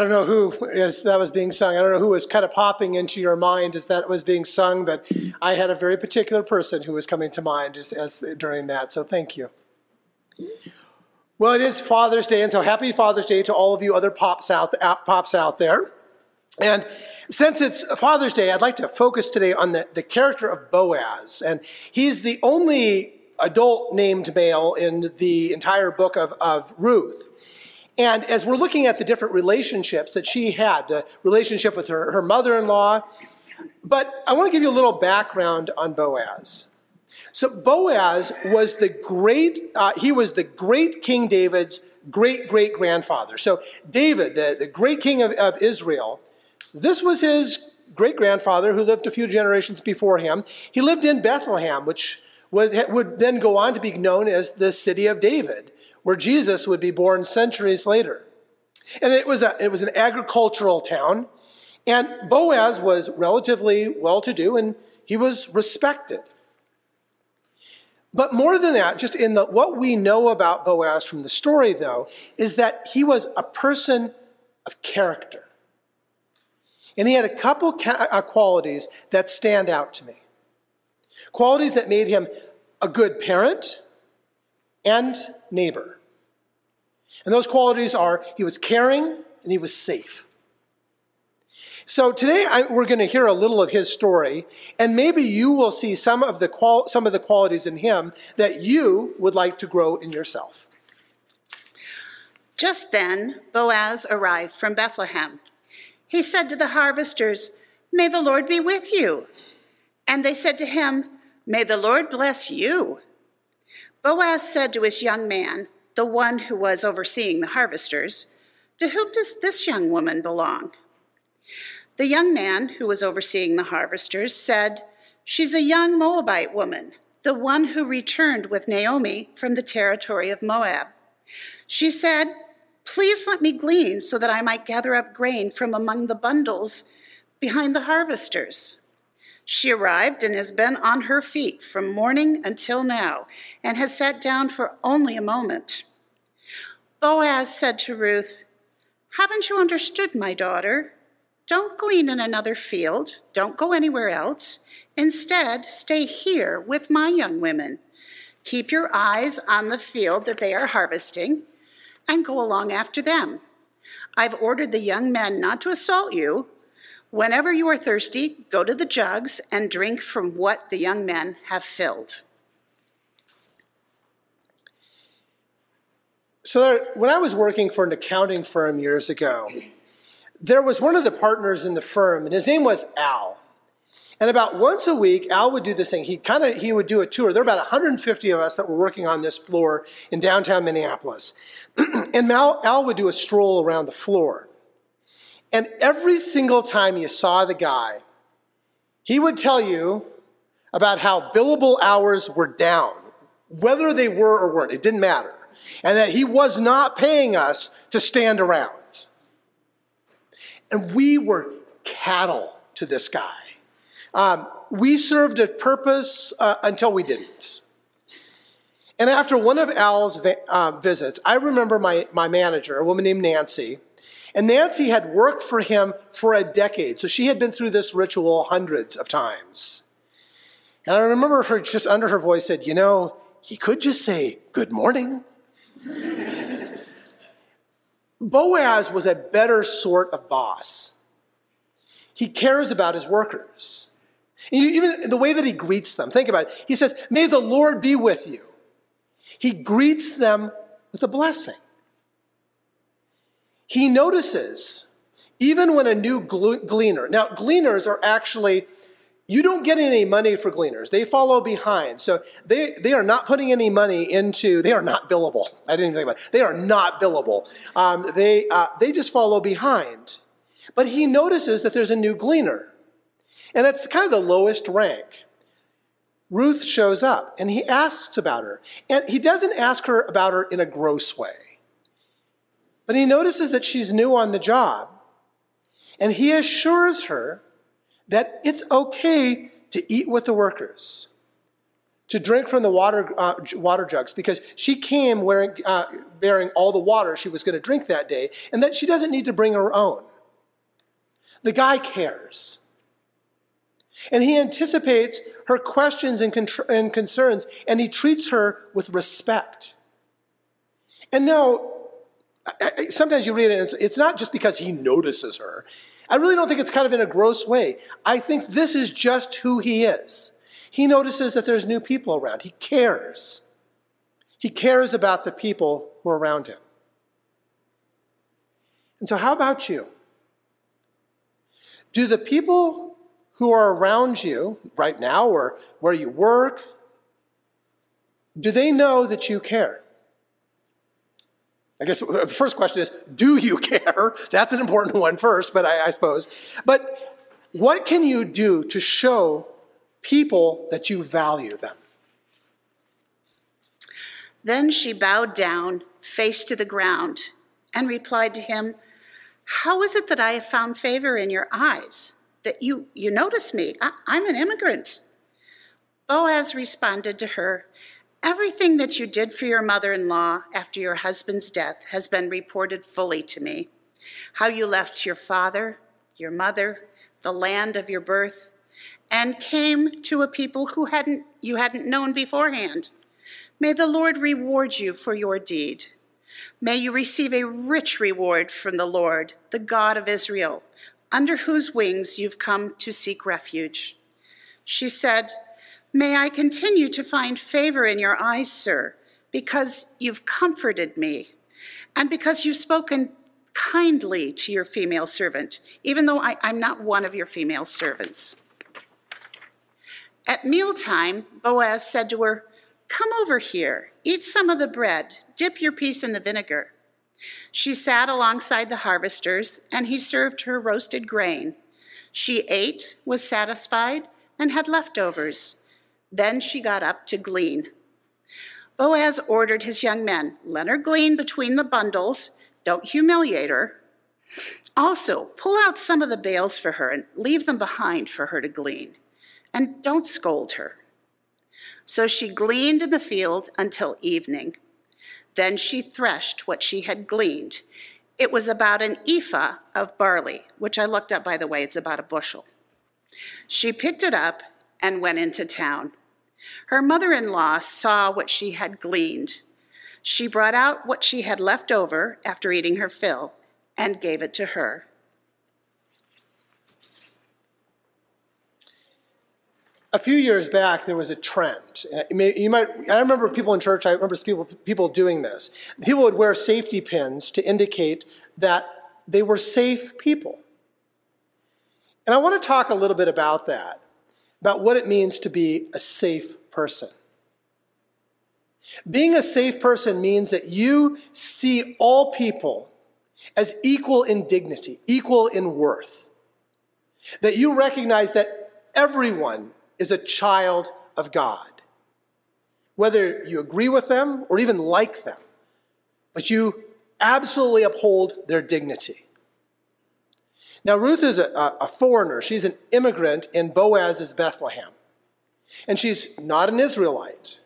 I don't know who as that was being sung. I don't know who was kind of popping into your mind as that was being sung, but I had a very particular person who was coming to mind as, as during that. So thank you. Well, it is Father's Day, and so happy Father's Day to all of you other pops out, out pops out there. And since it's Father's Day, I'd like to focus today on the, the character of Boaz. And he's the only adult named male in the entire book of, of Ruth. And as we're looking at the different relationships that she had, the relationship with her, her mother in law, but I want to give you a little background on Boaz. So Boaz was the great, uh, he was the great King David's great great grandfather. So David, the, the great king of, of Israel, this was his great grandfather who lived a few generations before him. He lived in Bethlehem, which was, would then go on to be known as the city of David, where Jesus would be born centuries later. And it was, a, it was an agricultural town. And Boaz was relatively well to do and he was respected. But more than that, just in the, what we know about Boaz from the story, though, is that he was a person of character. And he had a couple ca- uh, qualities that stand out to me. Qualities that made him a good parent and neighbor. And those qualities are he was caring and he was safe. So today I, we're going to hear a little of his story, and maybe you will see some of the qual, some of the qualities in him that you would like to grow in yourself. Just then, Boaz arrived from Bethlehem. He said to the harvesters, May the Lord be with you. And they said to him, May the Lord bless you. Boaz said to his young man, the one who was overseeing the harvesters, To whom does this young woman belong? The young man who was overseeing the harvesters said, She's a young Moabite woman, the one who returned with Naomi from the territory of Moab. She said, Please let me glean so that I might gather up grain from among the bundles behind the harvesters. She arrived and has been on her feet from morning until now and has sat down for only a moment. Boaz said to Ruth, Haven't you understood, my daughter? Don't glean in another field. Don't go anywhere else. Instead, stay here with my young women. Keep your eyes on the field that they are harvesting and go along after them. I've ordered the young men not to assault you. Whenever you are thirsty, go to the jugs and drink from what the young men have filled. So, there, when I was working for an accounting firm years ago, there was one of the partners in the firm, and his name was Al. And about once a week, Al would do this thing. He kind of he would do a tour. There were about 150 of us that were working on this floor in downtown Minneapolis, and Al, Al would do a stroll around the floor. And every single time you saw the guy, he would tell you about how billable hours were down, whether they were or weren't. It didn't matter, and that he was not paying us to stand around. And we were cattle to this guy. Um, we served a purpose uh, until we didn't. And after one of Al's uh, visits, I remember my, my manager, a woman named Nancy, and Nancy had worked for him for a decade. So she had been through this ritual hundreds of times. And I remember her just under her voice said, You know, he could just say, Good morning. Boaz was a better sort of boss. He cares about his workers. Even the way that he greets them, think about it. He says, May the Lord be with you. He greets them with a blessing. He notices, even when a new gleaner, now gleaners are actually you don't get any money for gleaners. They follow behind. So they, they are not putting any money into, they are not billable. I didn't even think about it. They are not billable. Um, they, uh, they just follow behind. But he notices that there's a new gleaner. And it's kind of the lowest rank. Ruth shows up and he asks about her. And he doesn't ask her about her in a gross way. But he notices that she's new on the job. And he assures her that it's okay to eat with the workers, to drink from the water, uh, water jugs because she came wearing, uh, bearing all the water she was going to drink that day, and that she doesn't need to bring her own. The guy cares. And he anticipates her questions and, and concerns, and he treats her with respect. And no, sometimes you read it, and it's, it's not just because he notices her. I really don't think it's kind of in a gross way. I think this is just who he is. He notices that there's new people around. He cares. He cares about the people who are around him. And so, how about you? Do the people who are around you right now or where you work, do they know that you care? I guess uh, the first question is, do you care? That's an important one first, but I, I suppose. But what can you do to show people that you value them. Then she bowed down, face to the ground, and replied to him, How is it that I have found favor in your eyes? That you, you notice me? I, I'm an immigrant. Boaz responded to her, Everything that you did for your mother in law after your husband's death has been reported fully to me. How you left your father, your mother, the land of your birth, and came to a people who hadn't, you hadn't known beforehand. May the Lord reward you for your deed. May you receive a rich reward from the Lord, the God of Israel, under whose wings you've come to seek refuge. She said, May I continue to find favor in your eyes, sir, because you've comforted me, and because you've spoken kindly to your female servant, even though I, am not one of your female servants. At mealtime, Boaz said to her, Come over here, eat some of the bread, dip your piece in the vinegar. She sat alongside the harvesters, and he served her roasted grain. She ate, was satisfied, and had leftovers. Then she got up to glean. Boaz ordered his young men, Let her glean between the bundles, don't humiliate her. Also, pull out some of the bales for her and leave them behind for her to glean and don't scold her. So she gleaned in the field until evening. Then she threshed what she had gleaned. It was about an ephah of barley, which I looked up, by the way, it's about a bushel. She picked it up and went into town. Her mother in law saw what she had gleaned. She brought out what she had left over after eating her fill and gave it to her. a few years back, there was a trend. You might, I remember people in church, I remember people, people doing this. People would wear safety pins to indicate that they were safe people. And I want to talk a little bit about that, about what it means to be a safe person. Being a safe person means that you see all people as equal in dignity, equal in worth. That you recognize that everyone is a child of God. Whether you agree with them or even like them, but you absolutely uphold their dignity. Now, Ruth is a, a, foreigner. She's an immigrant in Boaz's Bethlehem. And she's not an Israelite.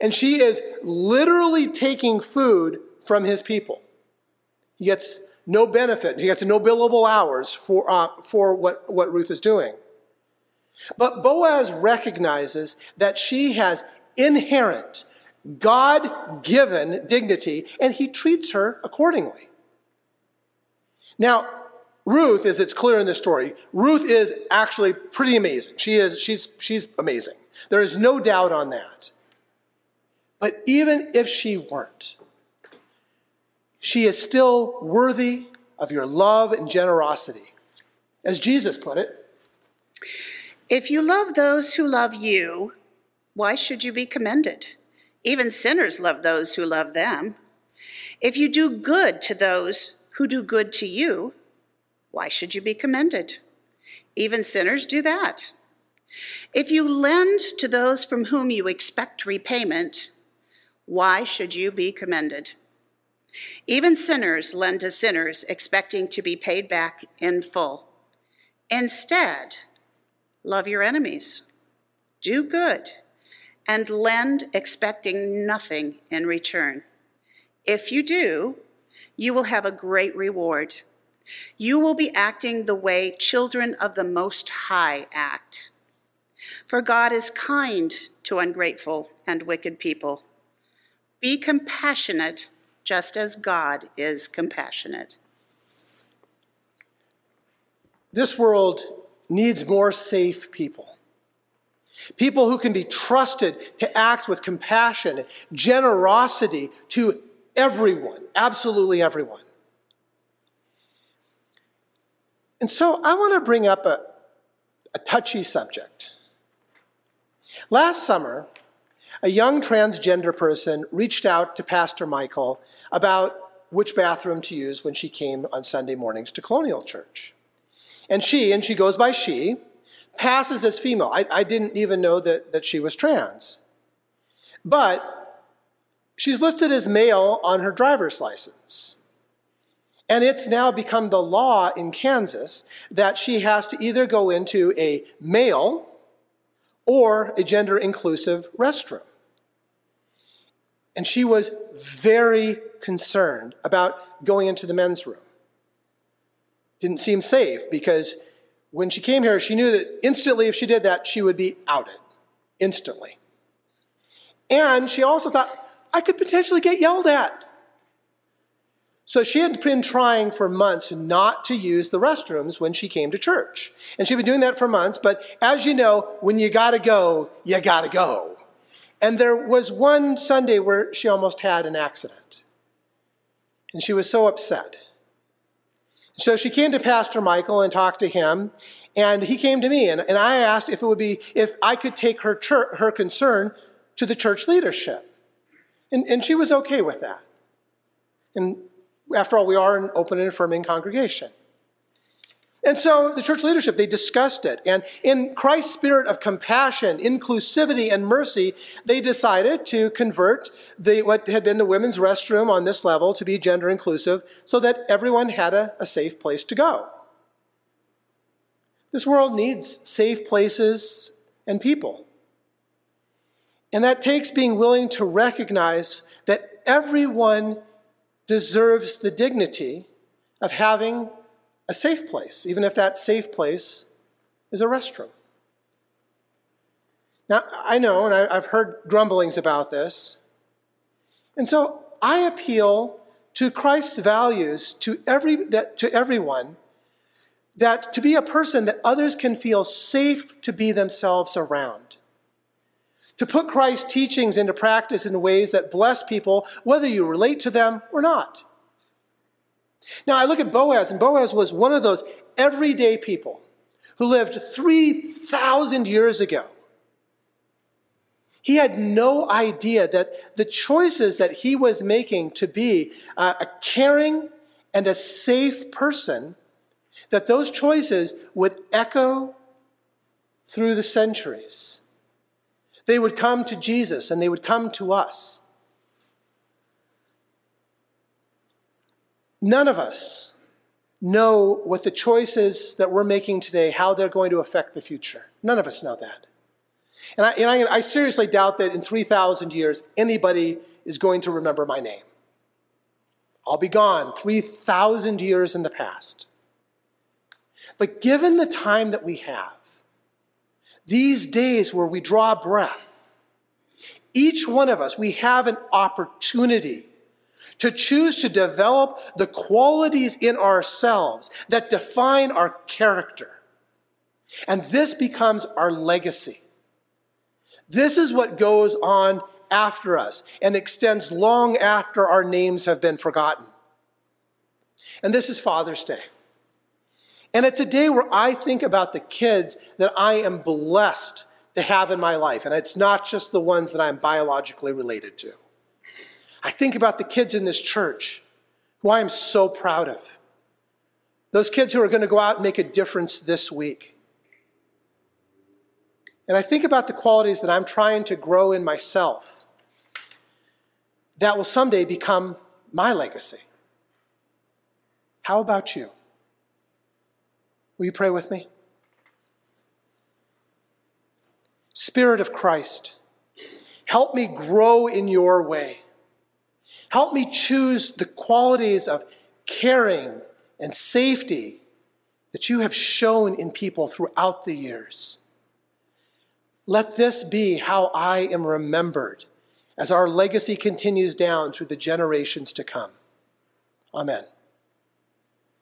And she is literally taking food from his people. He gets no benefit, he gets no billable hours for, uh, for what, what Ruth is doing. But Boaz recognizes that she has inherent, God given dignity, and he treats her accordingly. Now, Ruth, as it's clear in this story, Ruth is actually pretty amazing. She is, she's, she's amazing. There is no doubt on that. But even if she weren't, she is still worthy of your love and generosity. As Jesus put it, if you love those who love you, why should you be commended? Even sinners love those who love them. If you do good to those who do good to you, why should you be commended? Even sinners do that. If you lend to those from whom you expect repayment, why should you be commended? Even sinners lend to sinners expecting to be paid back in full. Instead, Love your enemies. Do good. and lend expecting nothing in return. If you do, you will have a great reward. You will be acting the way children of the Most High act. For God is kind to ungrateful and wicked people. Be compassionate just as God is compassionate. This world needs more safe people. People who can be trusted to act with compassion, generosity to everyone, absolutely everyone. And so I want to bring up a, a touchy subject. Last summer, a young transgender person reached out to Pastor Michael about which bathroom to use when she came on Sunday mornings to Colonial Church. And she, and she goes by she, passes as female. I, I didn't even know that, that she was trans. But she's listed as male on her driver's license. And it's now become the law in Kansas that she has to either go into a male or a gender inclusive restroom. And she was very concerned about going into the men's room. Didn't seem safe because when she came here, she knew that instantly if she did that, she would be outed. Instantly. And she also thought, I could potentially get yelled at. So she had been trying for months not to use the restrooms when she came to church. And she'd been doing that for months, but as you know, when you gotta go, you gotta go. And there was one Sunday where she almost had an accident. And she was so upset. So she came to Pastor Michael and talked to him, and he came to me, and, and I asked if it would be, if I could take her, church, her concern to the church leadership. And, and she was okay with that. And after all, we are an open and affirming congregation. And so the church leadership, they discussed it. And in Christ's spirit of compassion, inclusivity, and mercy, they decided to convert the, what had been the women's restroom on this level to be gender inclusive so that everyone had a, a safe place to go. This world needs safe places and people. And that takes being willing to recognize that everyone deserves the dignity of having a safe place, even if that safe place is a restroom. Now, I know, and I, have heard grumblings about this, and so I appeal to Christ's values to, every, that, to everyone that to be a person that others can feel safe to be themselves around. To put Christ's teachings into practice in ways that bless people, whether you relate to them or not. Now I look at Boaz, and Boaz was one of those everyday people who lived 3,000 years ago. He had no idea that the choices that he was making to be uh, a caring and a safe person, that those choices would echo through the centuries. They would come to Jesus and they would come to us. None of us know what the choices that we're making today, how they're going to affect the future. None of us know that. And I, and I, I seriously doubt that in 3,000 years anybody is going to remember my name. I'll be gone 3,000 years in the past. But given the time that we have, these days where we draw breath, each one of us, we have an opportunity to choose to develop the qualities in ourselves that define our character. And this becomes our legacy. This is what goes on after us and extends long after our names have been forgotten. And this is Father's Day. And it's a day where I think about the kids that I am blessed to have in my life. And it's not just the ones that I'm biologically related to. I think about the kids in this church who I am so proud of. Those kids who are going to go out and make a difference this week. And I think about the qualities that I'm trying to grow in myself that will someday become my legacy. How about you? Will you pray with me? Spirit of Christ, Help me grow in your way. Help me choose the qualities of caring and safety that you have shown in people throughout the years. Let this be how I am remembered as our legacy continues down through the generations to come. Amen.